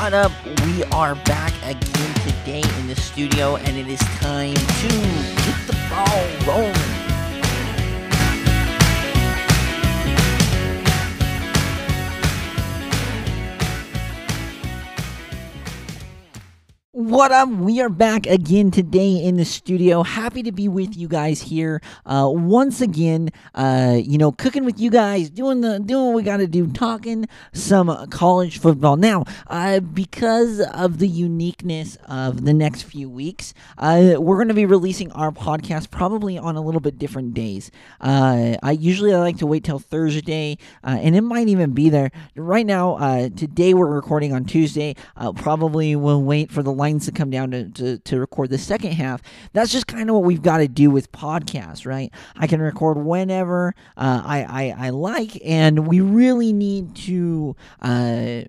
What up? We are back again today in the studio, and it is time to get the ball rolling. What up? We are back again today in the studio. Happy to be with you guys here uh, once again. Uh, you know, cooking with you guys, doing the doing what we got to do, talking some college football. Now, uh, because of the uniqueness of the next few weeks, uh, we're going to be releasing our podcast probably on a little bit different days. Uh, I usually I like to wait till Thursday, uh, and it might even be there right now. today we're recording on Tuesday. probably we'll wait for the to come down to, to, to record the second half. That's just kind of what we've got to do with podcasts, right? I can record whenever uh, I, I, I like, and we really need to. Uh,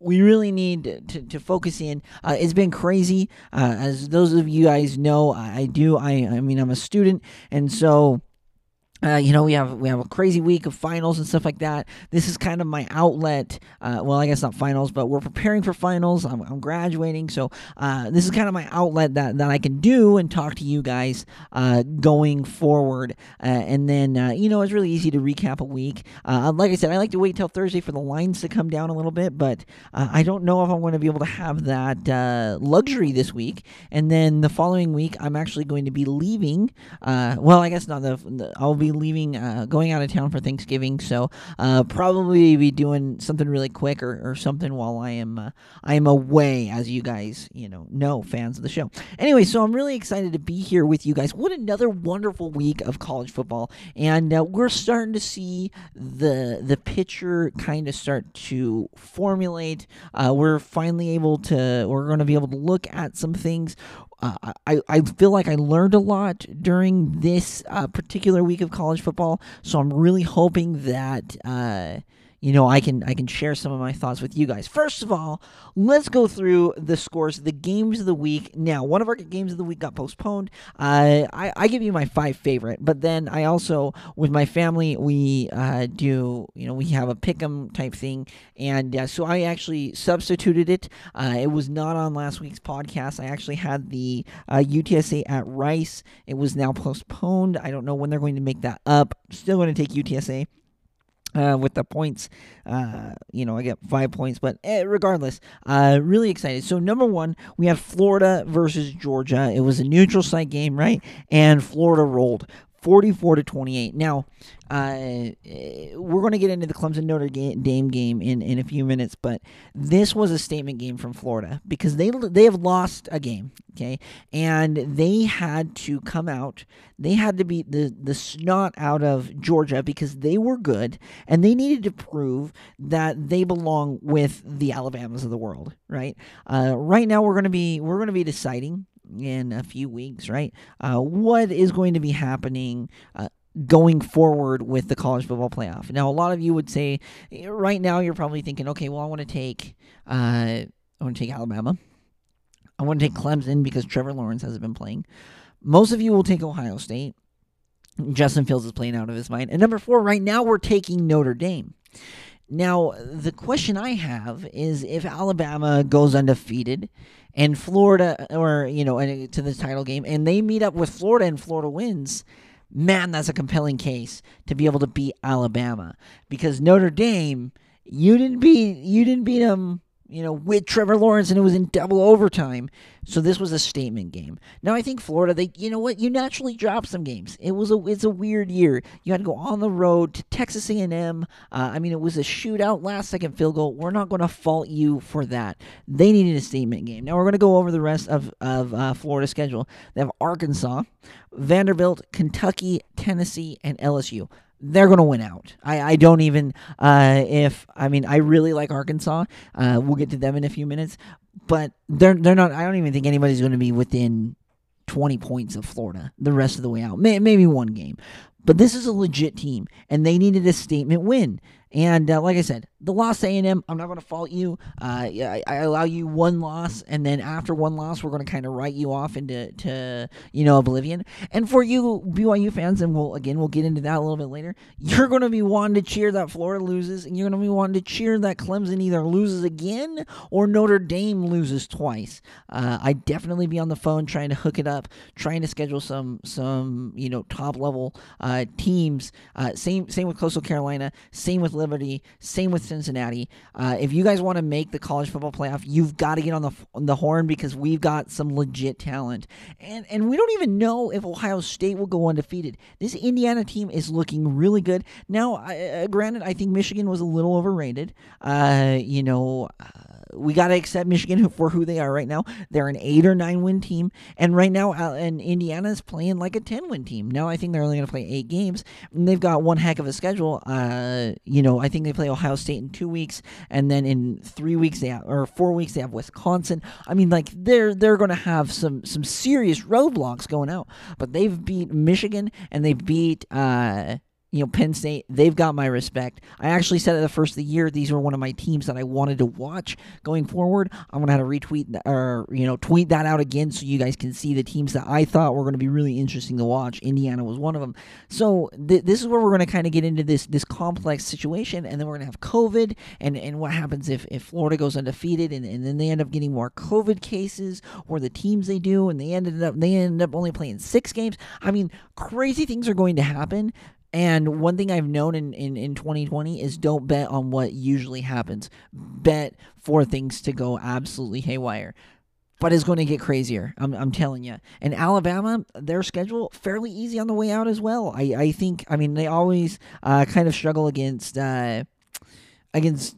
we really need to, to focus in. Uh, it's been crazy. Uh, as those of you guys know, I, I do. I, I mean, I'm a student, and so uh, you know, we have we have a crazy week of finals and stuff like that. This is kind of my outlet. Uh, well, I guess not finals, but we're preparing for finals. I'm, I'm graduating, so uh, this is kind of my outlet that, that I can do and talk to you guys uh, going forward. Uh, and then uh, you know, it's really easy to recap a week. like I said, I like to wait till Thursday for the lines to come down a little bit, but I don't know if I'm going to be able to have that luxury this week. And then the following week, I'm actually going to be leaving. well, I guess not. The, the I'll be leaving, uh, going out of town for Thanksgiving, so uh, probably be doing something really quick or, or something while I am uh, I am away, as you guys you know know fans of the show. Anyway, so I'm really excited to be here with you guys. What another wonderful week of college football, and uh, we're starting to see the the picture kind of start to formulate. Uh, we're finally able to. We're going to be able to look at some things uh, I, I feel like I learned a lot during this uh, particular week of college football. So I'm really hoping that uh, you know, I can I can share some of my thoughts with you guys. First of all, let's go through the scores, the games of the week. Now, one of our games of the week got postponed. Uh, I I give you my five favorite, but then I also with my family we uh, do you know we have a pick'em type thing, and uh, so I actually substituted it. Uh, it was not on last week's podcast. I actually had the UTSA uh, at Rice. It was now postponed. I don't know when they're going to make that up. Still going to take UTSA. Uh, with the points. Uh, you know, I get five points, but eh, regardless, uh, really excited. So, number one, we have Florida versus Georgia. It was a neutral site game, right? And Florida rolled 44 to 28. Now, uh, we're going to get into the Clemson Notre Dame game in, in a few minutes, but this was a statement game from Florida because they they have lost a game, okay, and they had to come out. They had to beat the the snot out of Georgia because they were good, and they needed to prove that they belong with the Alabamas of the world, right? Uh, right now, we're going to be we're going to be deciding in a few weeks, right? Uh, what is going to be happening uh, going forward with the college football playoff? Now, a lot of you would say, right now, you're probably thinking, okay, well, I want to take, uh, I want to take Alabama. I want to take Clemson because Trevor Lawrence hasn't been playing. Most of you will take Ohio State. Justin Fields is playing out of his mind. And number four, right now, we're taking Notre Dame. Now, the question I have is if Alabama goes undefeated and Florida, or, you know, to the title game, and they meet up with Florida and Florida wins, man, that's a compelling case to be able to beat Alabama. Because Notre Dame, you didn't beat, you didn't beat them you know, with Trevor Lawrence, and it was in double overtime. So this was a statement game. Now I think Florida, they, you know what, you naturally drop some games. It was a, it's a weird year. You had to go on the road to Texas A&M. Uh, I mean, it was a shootout, last second field goal. We're not going to fault you for that. They needed a statement game. Now we're going to go over the rest of of uh, Florida's schedule. They have Arkansas, Vanderbilt, Kentucky, Tennessee, and LSU they're going to win out. I, I don't even, uh, if, I mean, I really like Arkansas. Uh, we'll get to them in a few minutes, but they're, they're not, I don't even think anybody's going to be within 20 points of Florida the rest of the way out. May, maybe one game. But this is a legit team, and they needed a statement win. And uh, like I said, the loss A&M, I'm not going to fault you. Uh, I, I, allow you one loss, and then after one loss, we're going to kind of write you off into to you know oblivion. And for you BYU fans, and we'll again we'll get into that a little bit later. You're going to be wanting to cheer that Florida loses, and you're going to be wanting to cheer that Clemson either loses again or Notre Dame loses twice. Uh, I definitely be on the phone trying to hook it up, trying to schedule some some you know top level uh, teams. Uh, same same with Coastal Carolina. Same with Liberty. Same with Cincinnati. Uh, if you guys want to make the college football playoff, you've got to get on the on the horn because we've got some legit talent, and and we don't even know if Ohio State will go undefeated. This Indiana team is looking really good now. Uh, granted, I think Michigan was a little overrated. Uh, you know. Uh, we got to accept Michigan for who they are right now. They're an eight or nine win team, and right now, uh, and Indiana is playing like a ten win team. Now I think they're only going to play eight games, and they've got one heck of a schedule. Uh, you know, I think they play Ohio State in two weeks, and then in three weeks they have, or four weeks they have Wisconsin. I mean, like they're they're going to have some some serious roadblocks going out, but they've beat Michigan and they beat. Uh, you know, Penn State, they've got my respect. I actually said at the first of the year, these were one of my teams that I wanted to watch going forward. I'm gonna have to retweet or you know tweet that out again so you guys can see the teams that I thought were gonna be really interesting to watch. Indiana was one of them. So th- this is where we're gonna kind of get into this this complex situation, and then we're gonna have COVID, and and what happens if if Florida goes undefeated, and, and then they end up getting more COVID cases, or the teams they do, and they ended up they end up only playing six games. I mean, crazy things are going to happen and one thing I've known in, in, in 2020 is don't bet on what usually happens. Bet for things to go absolutely haywire. But it's going to get crazier. I'm, I'm telling you. And Alabama, their schedule fairly easy on the way out as well. I, I think. I mean, they always uh, kind of struggle against uh, against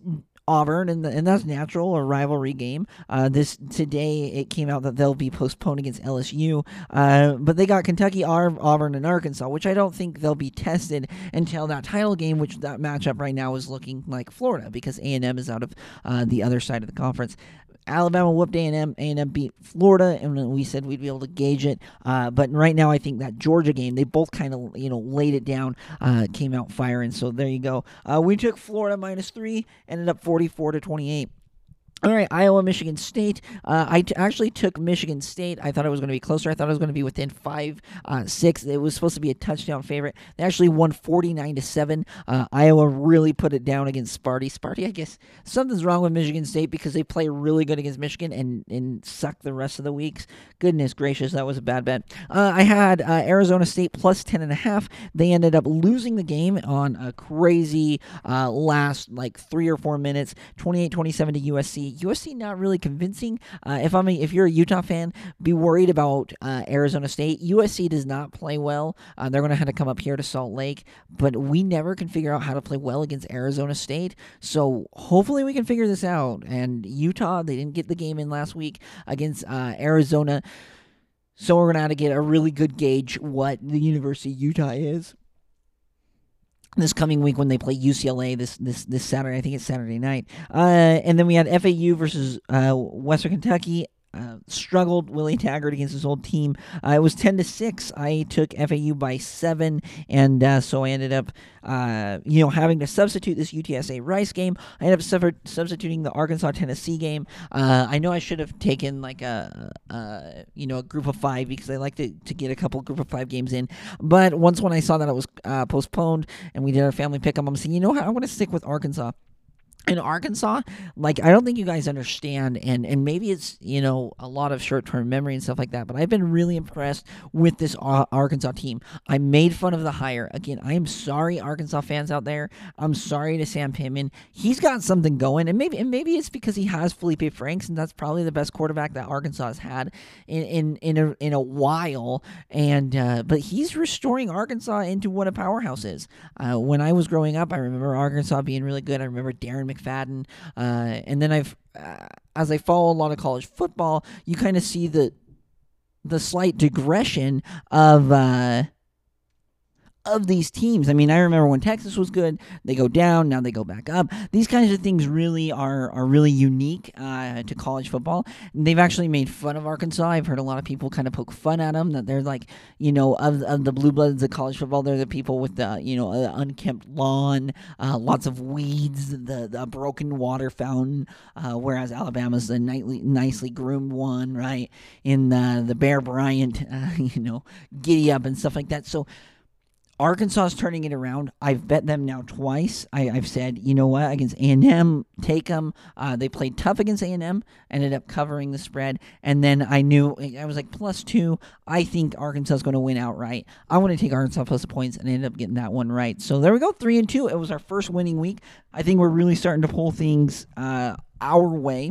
Auburn, and, and that's natural, a rivalry game. Uh, this today it came out that they'll be postponed against LSU, uh, but they got Kentucky, Auburn, and Arkansas, which I don't think they'll be tested until that title game, which that matchup right now is looking like Florida because A and M is out of uh, the other side of the conference. Alabama whooped A&M. A&M beat Florida, and we said we'd be able to gauge it. Uh, but right now, I think that Georgia game, they both kind of you know laid it down, uh, came out firing. So there you go. Uh, we took Florida minus three, ended up 44 to 28. All right, Iowa, Michigan State. Uh, I t- actually took Michigan State. I thought it was going to be closer. I thought it was going to be within five, uh, six. It was supposed to be a touchdown favorite. They actually won forty nine to seven. Uh, Iowa really put it down against Sparty. Sparty, I guess something's wrong with Michigan State because they play really good against Michigan and and suck the rest of the weeks. Goodness gracious, that was a bad bet. Uh, I had uh, Arizona State plus ten and a half. They ended up losing the game on a crazy last like three or four minutes, 28-27 to USC. USC not really convincing. Uh, if I'm a, if you're a Utah fan, be worried about uh, Arizona State. USC does not play well. Uh, they're going to have to come up here to Salt Lake, but we never can figure out how to play well against Arizona State. So hopefully we can figure this out. And Utah, they didn't get the game in last week against uh, Arizona. So we're going to have to get a really good gauge what the University of Utah is this coming week when they play UCLA this this this Saturday. I think it's Saturday night. Uh, and then we had FAU versus uh, Western Kentucky. Uh, struggled Willie Taggart against his old team. Uh, it was ten to six. I took FAU by seven, and uh, so I ended up, uh, you know, having to substitute this UTSA Rice game. I ended up suffer- substituting the Arkansas Tennessee game. Uh, I know I should have taken like a, you know, a group of five because I like to, to get a couple group of five games in. But once when I saw that it was postponed and we did our family pick 'em, I'm saying, you know, what? I want to stick with Arkansas in Arkansas, like I don't think you guys understand, and and maybe it's you know a lot of short term memory and stuff like that. But I've been really impressed with this Arkansas team. I made fun of the hire again. I am sorry, Arkansas fans out there. I'm sorry to Sam Pittman. He's got something going, and maybe and maybe it's because he has Feleipe Franks, and that's probably the best quarterback that Arkansas has had in in in a, in a while. And uh, but he's restoring Arkansas into what a powerhouse is. Uh, when I was growing up, I remember Arkansas being really good. I remember Darren McFadden. Uh, and then I've, uh, as I follow a lot of college football, you kind of see the the slight digression of uh, of these teams. I mean, I remember when Texas was good, they go down, now they go back up. These kinds of things really are are really unique uh, to college football. And they've actually made fun of Arkansas. I've heard a lot of people kind of poke fun at them that they're like, you know, of, of the blue bloods of college football, they're the people with the you know uh, unkempt lawn, uh, lots of weeds, the the broken water fountain, uh, whereas Alabama's the nightly, nicely groomed one, right? In the the Bear Bryant, you know, giddy up and stuff like that. So Arkansas is turning it around. I've bet them now twice. I, have said, you know what, against A&M, take them. Uh, they played tough against A&M, ended up covering the spread, and then I knew I was like plus two. I think Arkansas is going to win outright. I want to take Arkansas plus the points, and ended up getting that one right. So there we go, three and two. It was our first winning week. I think we're really starting to pull things uh, our way.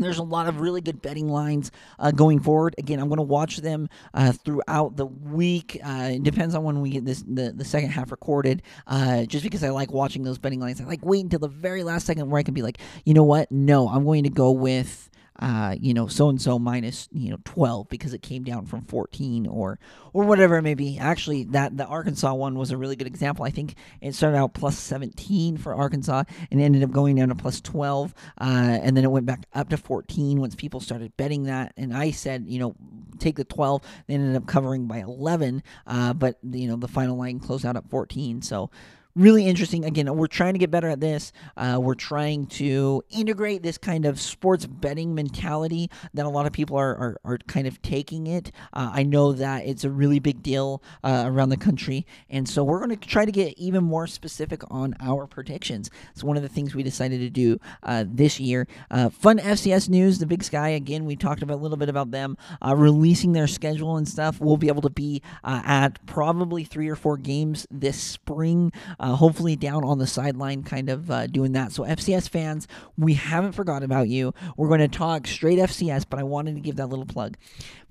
There's a lot of really good betting lines uh, going forward. Again, I'm going to watch them uh, throughout the week. Uh, it depends on when we get this the, the second half recorded. Uh, just because I like watching those betting lines, I like wait until the very last second where I can be like, you know what? No, I'm going to go with uh, you know, so and so minus, you know, 12 because it came down from 14 or or whatever it may be. Actually, that the Arkansas one was a really good example. I think it started out plus 17 for Arkansas and ended up going down to plus 12, uh, and then it went back up to 14 once people started betting that. And I said, you know, take the 12. They ended up covering by 11, uh, but you know the final line closed out at 14. So really interesting. Again, we're trying to get better at this. Uh, we're trying to integrate this kind of sports betting mentality that a lot of people are, are, are kind of taking it. Uh, I know that it's a really big deal uh, around the country. And so we're going to try to get even more specific on our predictions. It's one of the things we decided to do uh, this year. Uh, fun FCS news the Big Sky, again, we talked about a little bit about them uh, releasing their schedule and stuff. We'll be able to be at probably three or four games this spring uh, hopefully down on the sideline, kind of uh, doing that. So, FCS fans, we haven't forgot about you. We're going to talk straight FCS, but I wanted to give that little plug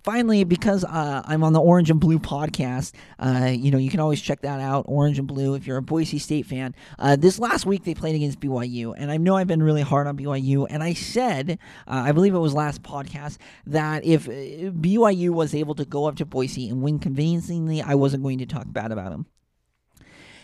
finally, because uh, I'm on the Orange and Blue podcast, uh, you know, you can always check that out, Orange and Blue, if you're a Boise State fan. Uh, this last week, they played against BYU, and I know I've been really hard on BYU, and I said, uh, I believe it was last podcast, that if uh, BYU was able to go up to Boise and win convincingly, I wasn't going to talk bad about them.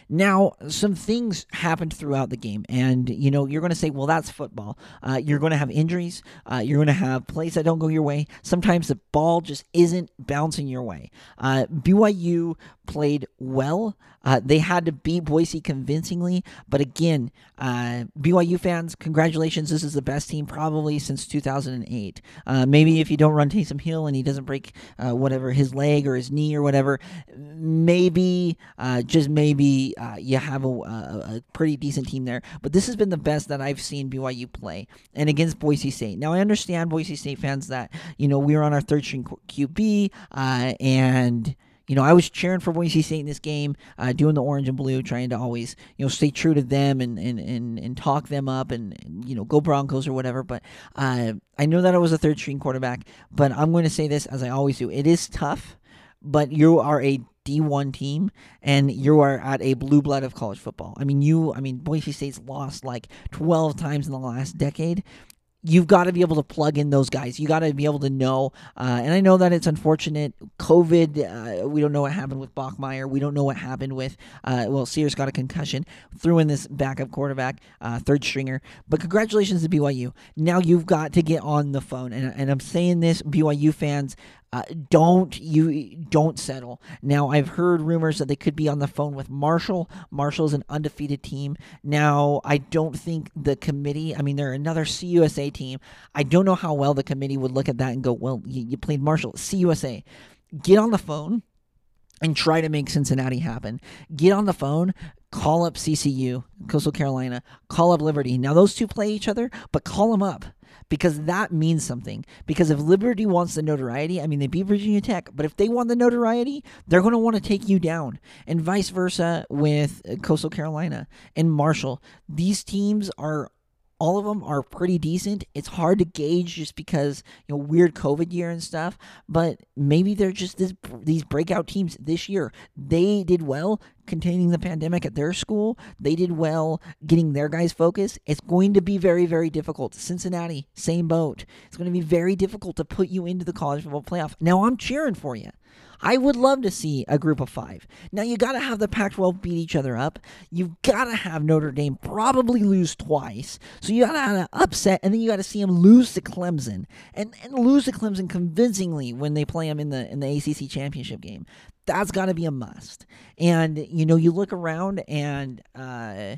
Now, some things happened throughout the game, and you know you're going to say, "Well, that's football." Uh, you're going to have injuries. Uh, you're going to have plays that don't go your way. Sometimes the ball just isn't bouncing your way. Uh, BYU played well. Uh, they had to beat Boise convincingly, but again, uh, BYU fans, congratulations! This is the best team probably since 2008. Uh, maybe if you don't run Taysom Hill and he doesn't break uh, whatever his leg or his knee or whatever, maybe uh, just maybe uh, you have a, a, pretty decent team there. But this has been the best that I've seen BYU play, and against Boise State. Now I understand Boise State fans that you know we were on our third string QB and you know, I was cheering for Boise State in this game, uh, doing the orange and blue, trying to always, you know, stay true to them and and, and, and talk them up and, you know, go Broncos or whatever. But uh, I know that I was a third string quarterback, but I'm going to say this as I always do: it is tough, but you are a D1 team and you are at a blue blood of college football. I mean, you, I mean, Boise State's lost like 12 times in the last decade you've got to be able to plug in those guys. You got to be able to know. Uh, and I know that it's unfortunate. COVID, uh, we don't know what happened with Bachmeier. We don't know what happened with, uh, well, Sears got a concussion, threw in this backup quarterback, uh, third stringer. But congratulations to BYU. Now you've got to get on the phone. And, and I'm saying this, BYU fans, uh, don't you don't settle. Now I've heard rumors that they could be on the phone with Marshall. Marshall is an undefeated team. Now I don't think the committee. I mean, they're another CUSA team. I don't know how well the committee would look at that and go, "Well, you, you played Marshall, CUSA." Get on the phone and try to make Cincinnati happen. Get on the phone, call up CCU, Coastal Carolina, call up Liberty. Now those two play each other, but call them up because that means something. Because if Liberty wants the notoriety, I mean, they beat Virginia Tech, but if they want the notoriety, they're going to want to take you down, and vice versa with uh, Coastal Carolina and Marshall. These teams are all of them are pretty decent. It's hard to gauge just because you know weird COVID year and stuff, but maybe they're just this, these breakout teams this year. They did well containing the pandemic at their school. They did well getting their guys focused. It's going to be very very difficult. Cincinnati, same boat. It's going to be very difficult to put you into the college football playoff. Now I'm cheering for you. I would love to see a group of five. Now, you got to have the Pac 12 beat each other up. You've got to have Notre Dame probably lose twice. So you got to have an upset, and then you got to see them lose to Clemson and, and lose to Clemson convincingly when they play them in the, in the ACC championship game. That's got to be a must. And, you know, you look around and uh,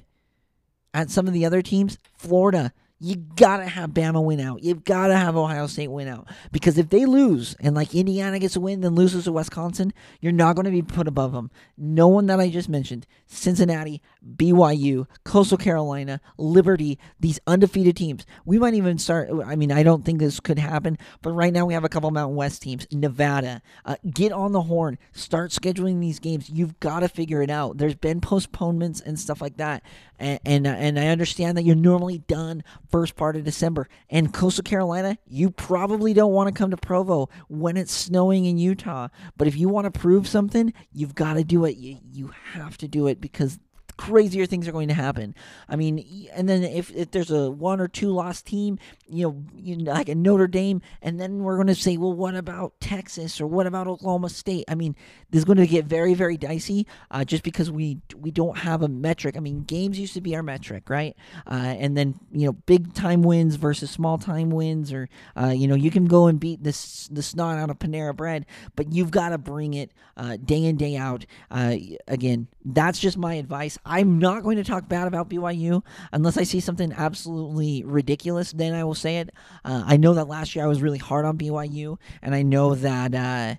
at some of the other teams, Florida you gotta have Bama win out. You've gotta have Ohio State win out because if they lose and like Indiana gets a win, then loses to Wisconsin, you're not to be put above them. No one that I just mentioned: Cincinnati, BYU, Coastal Carolina, Liberty, these undefeated teams. We might even start. I mean, I don't think this could happen, but right now we have a couple Mountain West teams. Nevada, uh, get on the horn. Start scheduling these games. You've got to figure it out. There's been postponements and stuff like that, and and, and I understand that you're normally done first part of December. And Coastal Carolina, you probably don't want to come to Provo when it's snowing in Utah. But if you want to prove something, you've got to do it. You, you have to do it because crazier things are going to happen. I mean, and then if, if there's a one or two loss team, you know, you like a Notre Dame, and then we're going to say, well, what about Texas or what about Oklahoma State? I mean, this is going to get very, very dicey uh, just because we we don't have a metric. I mean, games used to be our metric, right? Uh, and then you know, big time wins versus small time wins, or uh, you know, you can go and beat this the snot out of Panera Bread, but you've got to bring it uh, day in day out. Uh, again, that's just my advice. I'm not going to talk bad about BYU unless I see something absolutely ridiculous. Then I will say it. Uh, I know that last year I was really hard on BYU, and I know that uh,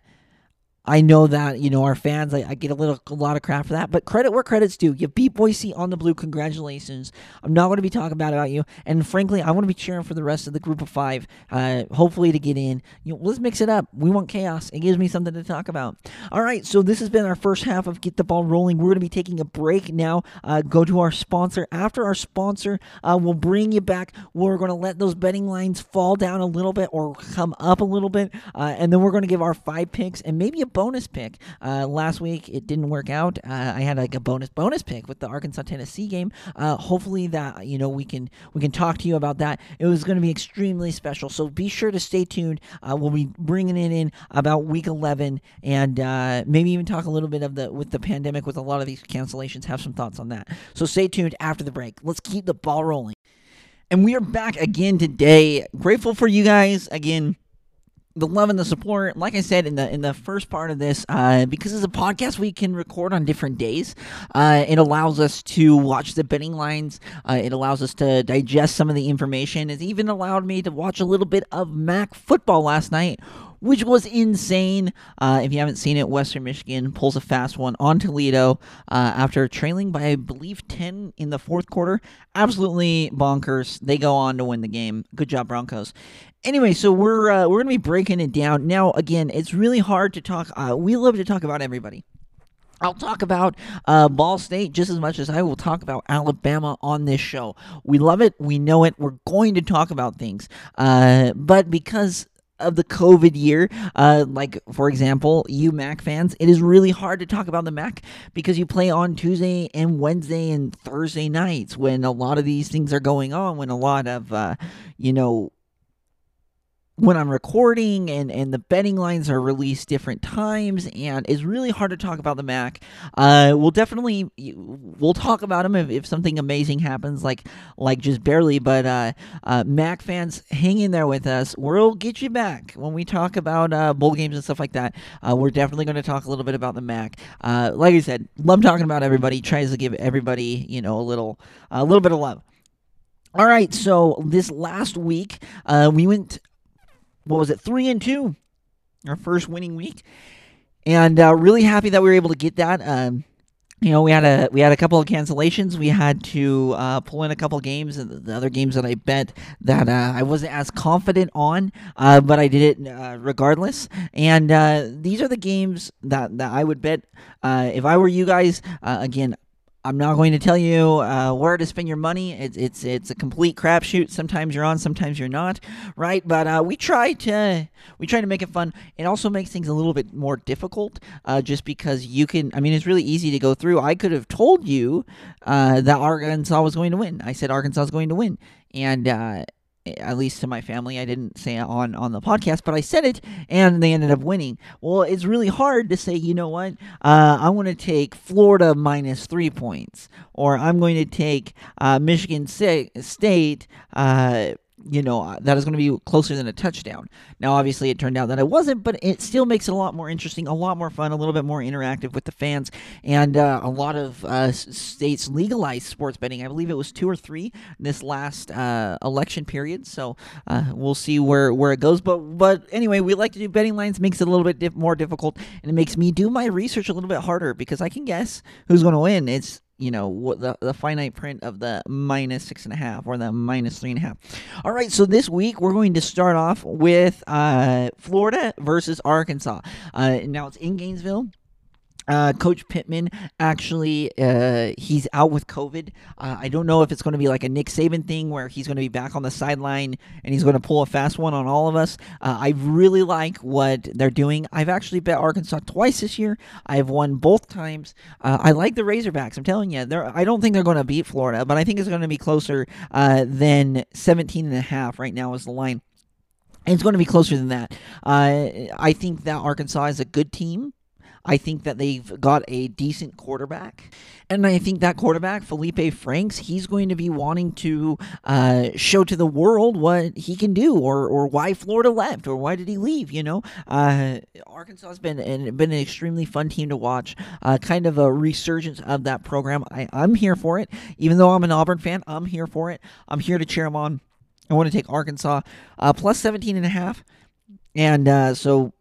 I know that you know our fans. I, I, get a little, a lot of crap for that, but credit where credit's due. You beat Boise on the blue. Congratulations. I'm not going to be talking bad about you, and frankly, I want to be cheering for the rest of the group of five. Uh, hopefully to get in. You know, let's mix it up. We want chaos. It gives me something to talk about. All right, so this has been our first half of Get the Ball Rolling. We're going to be taking a break now. Uh, go to our sponsor. After our sponsor, uh, we'll bring you back. We're going to let those betting lines fall down a little bit or come up a little bit, uh, and then we're going to give our five picks and maybe a bonus pick. Uh, last week it didn't work out. Uh, I had like a bonus bonus pick with the Arkansas Tennessee game. Uh, hopefully that you know we can we can talk to you about that. It was going to be extremely special. So be sure to stay tuned. Uh, we'll be bringing it in about week 11 and uh, maybe even talk a little bit of the with the pandemic with a lot of these cancellations. Have some thoughts on that. So stay tuned after the break. Let's keep the ball rolling. And we are back again today. Grateful for you guys again the love and the support. Like I said in the in the first part of this, uh, because it's a podcast we can record on different days. Uh, it allows us to watch the betting lines. Uh, it allows us to digest some of the information. It even allowed me to watch a little bit of MAC football last night, which was insane. Uh, if you haven't seen it, Western Michigan pulls a fast one on Toledo uh, after trailing by, I believe, 10 in the fourth quarter. Absolutely bonkers. They go on to win the game. Good job, Broncos. Anyway, so we're uh, we're gonna be breaking it down now. Again, it's really hard to talk. Uh, we love to talk about everybody. I'll talk about uh, Ball State just as much as I will talk about Alabama on this show. We love it. We know it. We're going to talk about things. Uh, but because of the COVID year, uh, like for example, you Mac fans, it is really hard to talk about the Mac because you play on Tuesday and Wednesday and Thursday nights when a lot of these things are going on, when a lot of, uh, you know, when I'm recording and, and the betting lines are released different times and it's really hard to talk about the Mac. Uh, we'll definitely we'll talk about them if, if something amazing happens like like just barely. But uh, uh, Mac fans, hang in there with us. We'll get you back when we talk about uh, bowl games and stuff like that. Uh, we're definitely going to talk a little bit about the Mac. Uh, like I said, love talking about everybody. Tries to give everybody you know a little a little bit of love. All right, so this last week uh, we went what was it, three and two, our first winning week, and uh, really happy that we were able to get that. Um, you know, we had a we had a couple of cancellations. We had to uh, pull in a couple of games, and the other games that I bet that uh, I wasn't as confident on, uh, but I did it uh, regardless. And uh, these are the games that, that I would bet uh, if I were you guys. again, I'm not going to tell you uh, where to spend your money. It's it's it's a complete crapshoot. Sometimes you're on, sometimes you're not, right? But uh, we try to we try to make it fun. It also makes things a little bit more difficult, uh, just because you can. I mean, it's really easy to go through. I could have told you uh, that Arkansas was going to win. I said Arkansas is going to win, and uh, at least to my family. I didn't say on on the podcast, but I said it, and they ended up winning. Well, it's really hard to say. You know what? Uh, I want to take Florida minus three points, or I'm going to take uh, Michigan State. Uh, you know, uh, that is going to be closer than a touchdown. Now, obviously, it turned out that it wasn't, but it still makes it a lot more interesting, a lot more fun, a little bit more interactive with the fans, and uh, a lot of uh, states legalized sports betting. I believe it was two or three this last uh, election period. So uh, we'll see where, where it goes. But but anyway, we like to do betting lines. Makes it a little bit more difficult, and it makes me do my research a little bit harder because I can guess who's going to win. It's you know the, the finite print of the minus six and a half or the minus three and a half. All right so this week we're going to start off with uh, florida versus arkansas. Uh, now it's in gainesville uh, Coach Pittman actually uh, he's out with COVID. Uh, I don't know if it's going to be like a Nick Saban thing where he's going to be back on the sideline and he's going to pull a fast one on all of us. Uh, I really like what they're doing. I've actually bet Arkansas twice this year. I've won both times. Uh, I like the Razorbacks. I'm telling you, they're, I don't think they're going to beat Florida, but I think it's going to be closer uh, than 17 and a half right now is the line. It's going to be closer than that. I think that Arkansas is a good team. I think that they've got a decent quarterback. And I think that quarterback, Feleipe Franks, he's going to be wanting to uh, show to the world what he can do or, or why Florida left or why did he leave, you know? Uh, Arkansas has been, and been an extremely fun team to watch, uh, kind of a resurgence of that program. I, I'm here for it. Even though I'm an Auburn fan, I'm here for it. I'm here to cheer them on. I want to take Arkansas uh, plus 17 and a half. And uh, so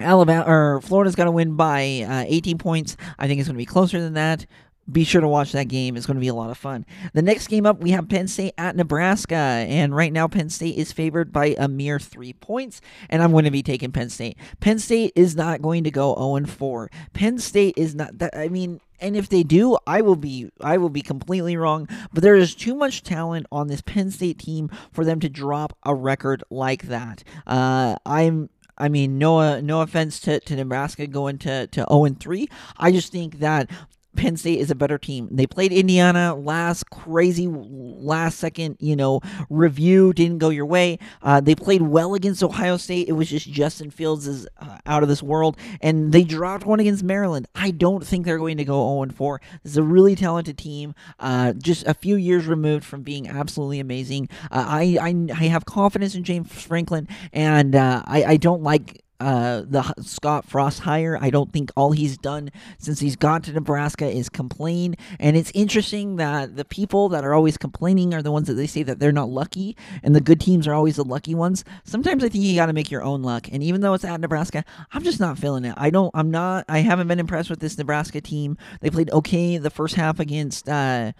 Alabama or Florida's got to win by uh, 18 points. I think it's going to be closer than that. Be sure to watch that game. It's going to be a lot of fun. The next game up, we have Penn State at Nebraska. And right now, Penn State is favored by a mere three points. And I'm going to be taking Penn State. Penn State is not going to go 0 4. Penn State is not that. I mean, and if they do, I will be I will be completely wrong. But there is too much talent on this Penn State team for them to drop a record like that. Uh, I'm I mean, no, uh, no offense to, to Nebraska going to, to 0 and 3. I just think that Penn State is a better team. They played Indiana last crazy last second, you know, review didn't go your way. Uh, they played well against Ohio State. It was just Justin Fields is uh, out of this world, and they dropped one against Maryland. I don't think they're going to go 0 4. This is a really talented team, uh, just a few years removed from being absolutely amazing. Uh, I, I I have confidence in James Franklin, and uh, I I don't like uh, the Scott Frost hire. I don't think all he's done since he's gone to Nebraska is complain. And it's interesting that the people that are always complaining are the ones that they say that they're not lucky, and the good teams are always the lucky ones. Sometimes I think you got to make your own luck. And even though it's at Nebraska, I'm just not feeling it. I don't. I'm not. I haven't been impressed with this Nebraska team. They played okay the first half against uh,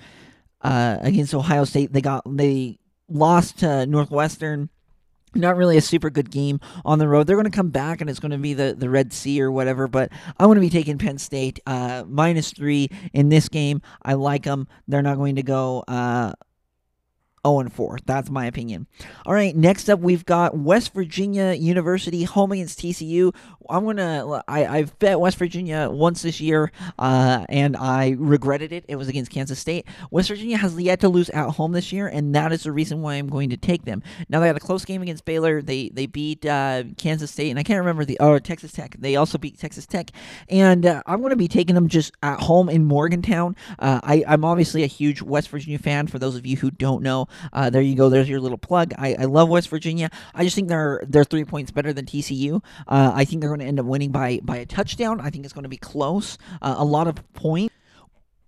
uh, against Ohio State. They got they lost to Northwestern not really a super good game on the road. They're going to come back, and it's going to be the, the Red Sea or whatever. But I'm going to be taking Penn State uh, minus three in this game. I like them. They're not going to go. Uh, 0 and 4. That's my opinion. All right, next up we've got West Virginia University home against TCU. I'm gonna. I, I've bet West Virginia once this year, uh, and I regretted it. It was against Kansas State. West Virginia has yet to lose at home this year, and that is the reason why I'm going to take them. Now they had a close game against Baylor. They they beat uh, Kansas State, and I can't remember the oh Texas Tech. They also beat Texas Tech, and uh, I'm to be taking them just at home in Morgantown. Uh, I I'm obviously a huge West Virginia fan. For those of you who don't know, uh, there you go. There's your little plug. I, I love West Virginia. I just think they're they're three points better than TCU. Uh, I think they're going to end up winning by by a touchdown. I think it's going to be close. Uh, a lot of points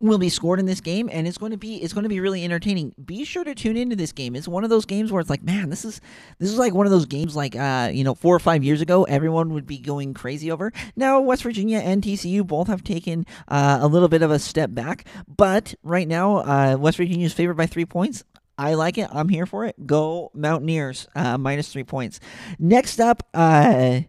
will be scored in this game and it's going to be it's going to be really entertaining be sure to tune into this game it's one of those games where it's like man this is this is like one of those games like uh you know four or five years ago everyone would be going crazy over now west virginia and tcu both have taken uh, a little bit of a step back but right now uh, west virginia is favored by three points I like it. I'm here for it. Go Mountaineers, uh, minus three points. Next up, uh,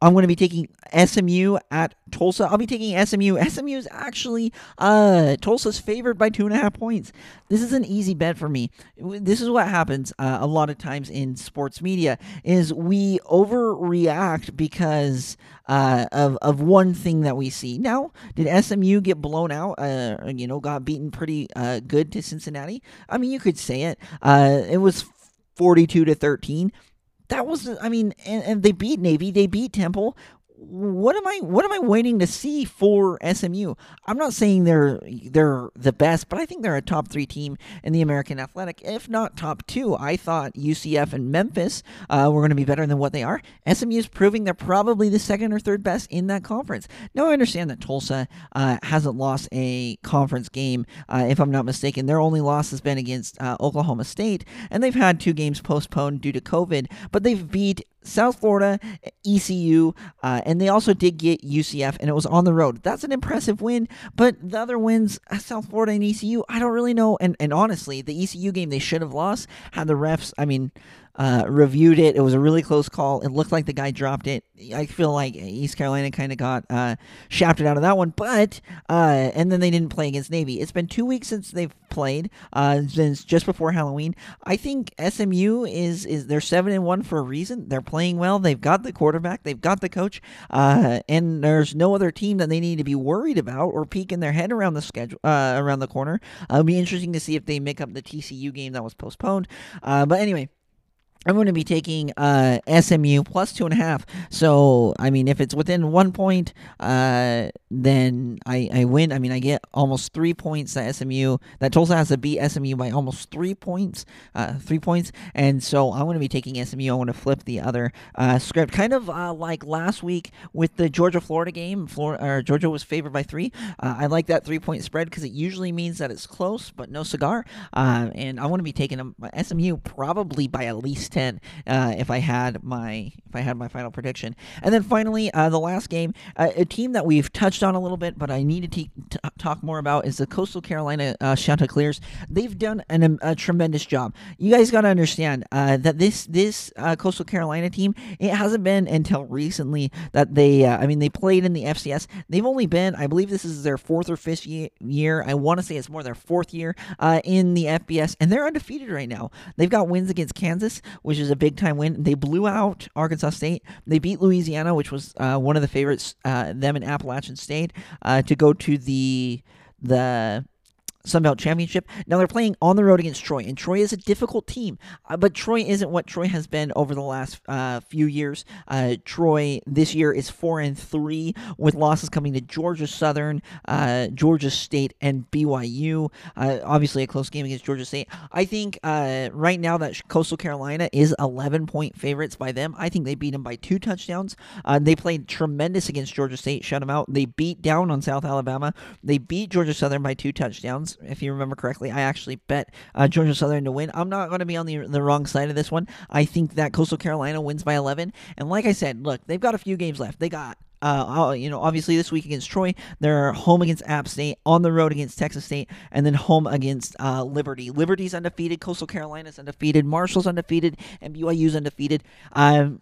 I'm going to be taking SMU at Tulsa. I'll be taking SMU. SMU is actually uh, Tulsa's favored by two and a half points. This is an easy bet for me. This is what happens uh, a lot of times in sports media is we overreact because uh, of of one thing that we see. Now, did SMU get blown out? Uh, you know, got beaten pretty uh, good to Cincinnati. I mean, you could say it. Uh, it was 42 to 13. That was, I mean, and, and they beat Navy, they beat Temple what am I what am I waiting to see for SMU? I'm not saying they're they're the best, but I think they're a top three team in the American Athletic, if not top two. I thought UCF and Memphis uh, were going to be better than what they are. SMU is proving they're probably the second or third best in that conference. Now I understand that Tulsa uh, hasn't lost a conference game, uh, if I'm not mistaken. Their only loss has been against uh, Oklahoma State, and they've had two games postponed due to COVID, but they've beat South Florida, ECU, uh, and they also did get UCF, and it was on the road. That's an impressive win, but the other wins, uh, South Florida and ECU, I don't really know. And, and honestly, the ECU game they should have lost had the refs, I mean, uh, reviewed it. It was a really close call. It looked like the guy dropped it. I feel like East Carolina kind of got uh, shafted out of that one, but uh, and then they didn't play against Navy. It's been two weeks since they've played, uh, since just before Halloween. I think SMU is is they're seven and one for a reason. They're playing well. They've got the quarterback. They've got the coach, uh, and there's no other team that they need to be worried about or peeking their head around the schedule uh, around the corner. it'll be interesting to see if they make up the TCU game that was postponed. Uh, but anyway. I'm going to be taking uh, SMU plus two and a half. So, I mean, if it's within one point, uh, then I, I win. I mean, I get almost three points that SMU, that Tulsa has to beat SMU by almost three points, uh, three points. And so I'm going to be taking SMU. I want to flip the other uh, script, kind of uh, like last week with the Georgia Florida game. Florida, or Georgia was favored by three. Uh, I like that three point spread because it usually means that it's close, but no cigar. and I want to be taking them, SMU probably by at least 10 uh, if I had my if I had my final prediction. And then finally, uh, the last game, uh, a team that we've touched on a little bit, but I need to t- t- talk more about is the Coastal Carolina uh, Chanticleers. They've done an, um, a tremendous job. You guys got to understand uh, that this this uh, Coastal Carolina team it hasn't been until recently that they uh, I mean they played in the FCS. They've only been I believe this is their fourth or fifth year. I want to say it's more their fourth year in the FBS, and they're undefeated right now. They've got wins against Kansas, which is a big time win. They blew out Arkansas State. They beat Louisiana, which was uh, one of the favorites, uh, them in Appalachian State, uh, to go to the the Sunbelt Championship. Now they're playing on the road against Troy, and Troy is a difficult team, uh, but Troy isn't what Troy has been over the last uh, few years. Uh, Troy this year is four and three with losses coming to Georgia Southern, uh, Georgia State, and BYU. Uh, obviously, a close game against Georgia State. I think uh, right now that Coastal Carolina is 11 point favorites by them. I think they beat them by two touchdowns. they played tremendous against Georgia State, shut them out. They beat down on South Alabama. They beat Georgia Southern by two touchdowns if you remember correctly. I actually bet uh, Georgia Southern to win. I'm not going to be on the the wrong side of this one. I think that Coastal Carolina wins by 11. And like I said, look, they've got a few games left. They got uh, you know, obviously this week against Troy, they're home against App State, on the road against Texas State, and then home against uh, Liberty. Liberty's undefeated, Coastal Carolina's undefeated, Marshall's undefeated, and BYU's undefeated. Um,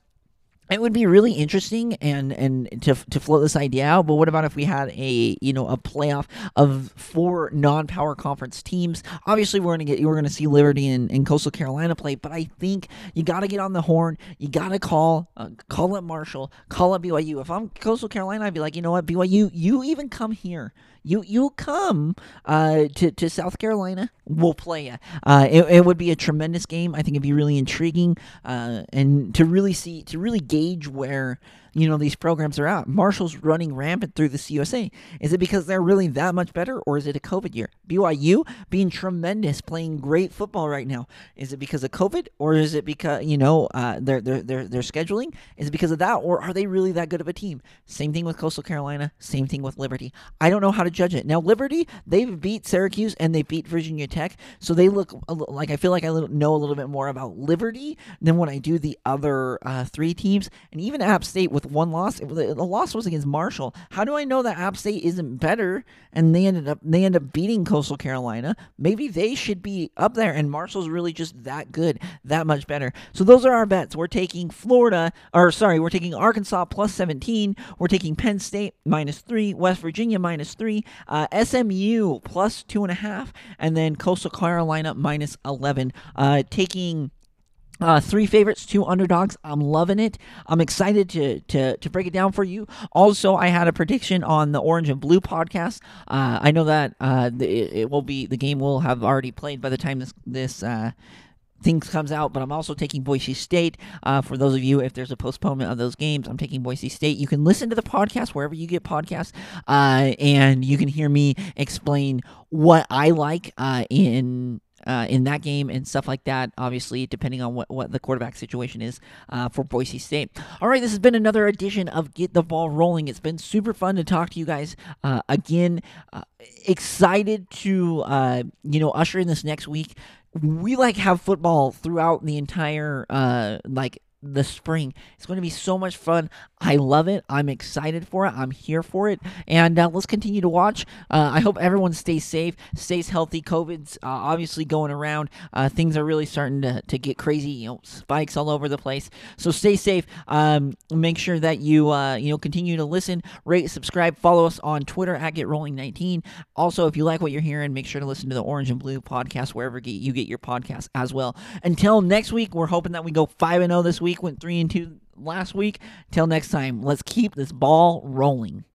it would be really interesting and and to to float this idea out. But what about if we had a you know a playoff of four non-power conference teams? Obviously, we're gonna get we're gonna see Liberty and, and Coastal Carolina play, but I think you got to get on the horn. You got to call uh, call up Marshall, call up BYU. If I'm Coastal Carolina, I'd be like, you know what, BYU, you even come here you you come uh, to to South Carolina, we'll play you. Uh, it, it would be a tremendous game. I think it'd be really intriguing, uh, and to really see to really gauge where you know these programs are out. Marshall's running rampant through the CUSA. Is it because they're really that much better, or is it a COVID year? BYU being tremendous, playing great football right now. Is it because of COVID, or is it because you know uh, their their their scheduling? Is it because of that, or are they really that good of a team? Same thing with Coastal Carolina. Same thing with Liberty. I don't know how to judge it now. Liberty they've beat Syracuse and they beat Virginia Tech, so they look like I feel like I know a little bit more about Liberty than when I do the other uh, three teams, and even App State with one loss. It, the, the loss was against Marshall. How do I know that App State isn't better? And they ended up they end up beating Coastal Carolina. Maybe they should be up there, and Marshall's really just that good, that much better. So those are our bets. We're taking Florida, or sorry, we're taking Arkansas plus 17. We're taking Penn State minus three, West Virginia minus three, uh, SMU plus two and a half, and then Coastal Carolina minus 11. Uh, taking uh, three favorites, two underdogs. I'm loving it. I'm excited to, to to break it down for you. Also, I had a prediction on the Orange and Blue podcast. Uh, I know that uh, the, it will be the game will have already played by the time this this uh, things comes out, but I'm also taking Boise State. Uh, for those of you, if there's a postponement of those games, I'm taking Boise State. You can listen to the podcast wherever you get podcasts, uh, and you can hear me explain what I like uh, in uh, in that game and stuff like that. Obviously, depending on what, what the quarterback situation is uh, for Boise State. All right, this has been another edition of Get the Ball Rolling. It's been super fun to talk to you guys uh, again. Uh, excited to uh, you know usher in this next week. We like have football throughout the entire uh, like the spring. It's going to be so much fun. I love it. I'm excited for it. I'm here for it. And uh, let's continue to watch. Uh, I hope everyone stays safe, stays healthy. COVID's uh, obviously going around. Uh, things are really starting to, to get crazy. You know, spikes all over the place. So stay safe. Um, make sure that you uh, you know continue to listen, rate, subscribe, follow us on Twitter at Get Rolling 19. Also, if you like what you're hearing, make sure to listen to the Orange and Blue podcast wherever you get your podcast as well. Until next week, we're hoping that we go five and zero this week. Went three and two last week. Till next time, let's keep this ball rolling.